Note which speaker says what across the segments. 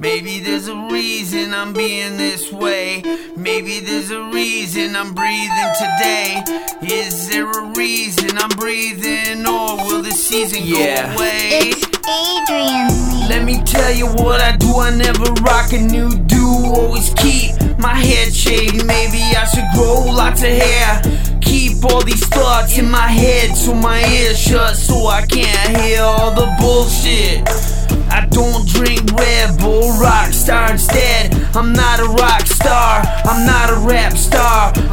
Speaker 1: Maybe there's a reason I'm being this way. Maybe there's a reason I'm breathing today. Is there a reason I'm breathing, or will the season
Speaker 2: Yeah.
Speaker 1: go away?
Speaker 3: It's Adrian Lee.
Speaker 1: Let me tell you what I do. I never rock a new do. Always keep my head shaved. Maybe I should grow lots of hair. Keep all these thoughts in my head so my ears shut so I can't hear all the bullshit. I don't drink Red Bull,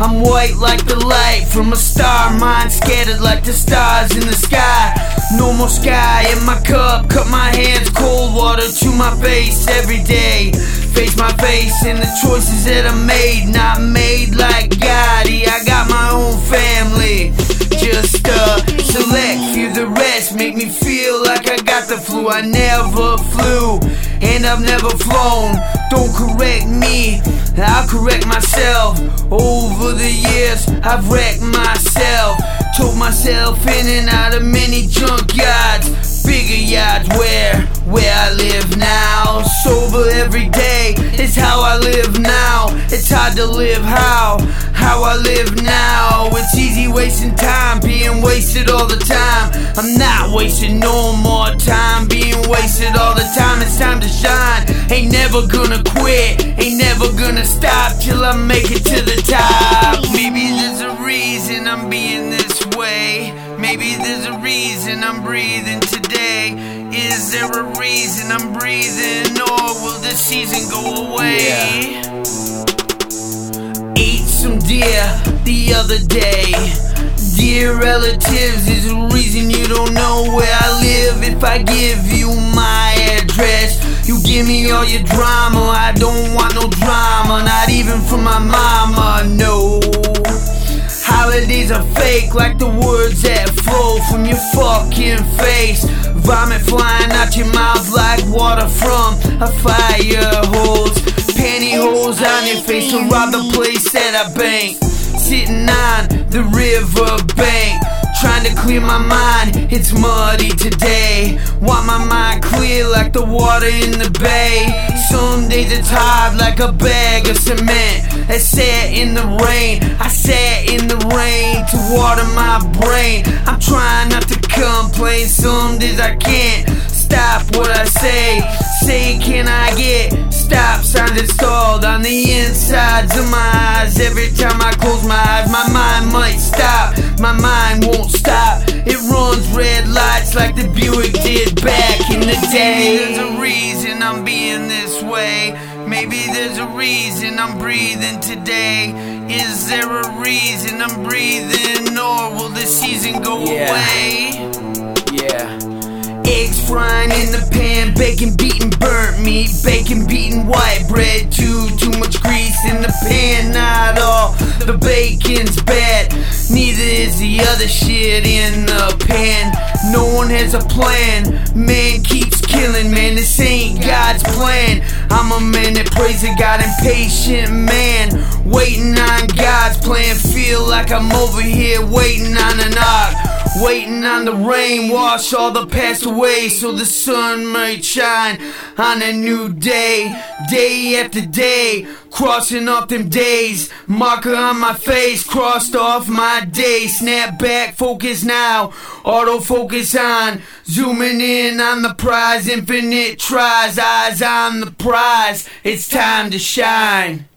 Speaker 1: I'm white like the light from a star, mine scattered like the stars in the sky. No more sky in my cup, cut my hands, cold water to my face every day. Face my face and the choices that I made, not made like Gotti. I got my own family. Just uh, select, few the rest, make me feel like I got the flu. I never flew, and I've never flown. Don't correct me, I'll correct myself. Over the years, I've wrecked myself. Told myself in and out of many junkyards, bigger yards where, where I live now. Sober every day is how I live now. It's hard to live how, how I live now. It's easy wasting time, being wasted all the time. I'm not wasting no more time, being wasted all the time. It's time to shine. Ain't never gonna quit, ain't never gonna stop till I make it to the top. Maybe there's a reason I'm being this way. Maybe there's a reason I'm breathing today. Is there a reason I'm breathing, or will this season go away? Ate some deer the other day. Dear relatives is I give you my address, you give me all your drama. I don't want no drama, not even from my mama. No. Holidays are fake, like the words that flow from your fucking face. Vomit flying out your mouth like water from a fire hose. Pantyhose on your face to rob the place that I bank. Sitting on the river bank. Trying to clear my mind, it's muddy today. Want my mind clear like the water in the bay. Some days it's hard like a bag of cement. I sat in the rain, I sat in the rain to water my brain. I'm trying not to complain, some days I can't stop what I say. Say, can I get stop signs installed on the insides of my eyes? Every time I close my eyes, my mind might stop. My mind won't stop. It runs red lights like the Buick did back in the day. There's a reason I'm being this way. Maybe there's a reason I'm breathing today. Is there a reason I'm breathing, or will this season go
Speaker 2: Yeah.
Speaker 1: away?
Speaker 2: Yeah.
Speaker 1: Eggs frying in the pan, bacon beaten burnt meat, bacon beaten white bread, too too much grease in the pan. Not all the bacon's bad, in the pan. No one has a plan, man keeps killing, man. This ain't God's plan. I'm a man that prays to God, impatient man, waiting on God's plan. Feel like I'm over here waiting on an ark. Waiting on the rain, wash all the past away so the sun might shine on a new day. Day after day, crossing off them days. Marker on my face, crossed off my day. Snap back, focus now, autofocus on. Zooming in on the prize, infinite tries, eyes on the prize. It's time to shine.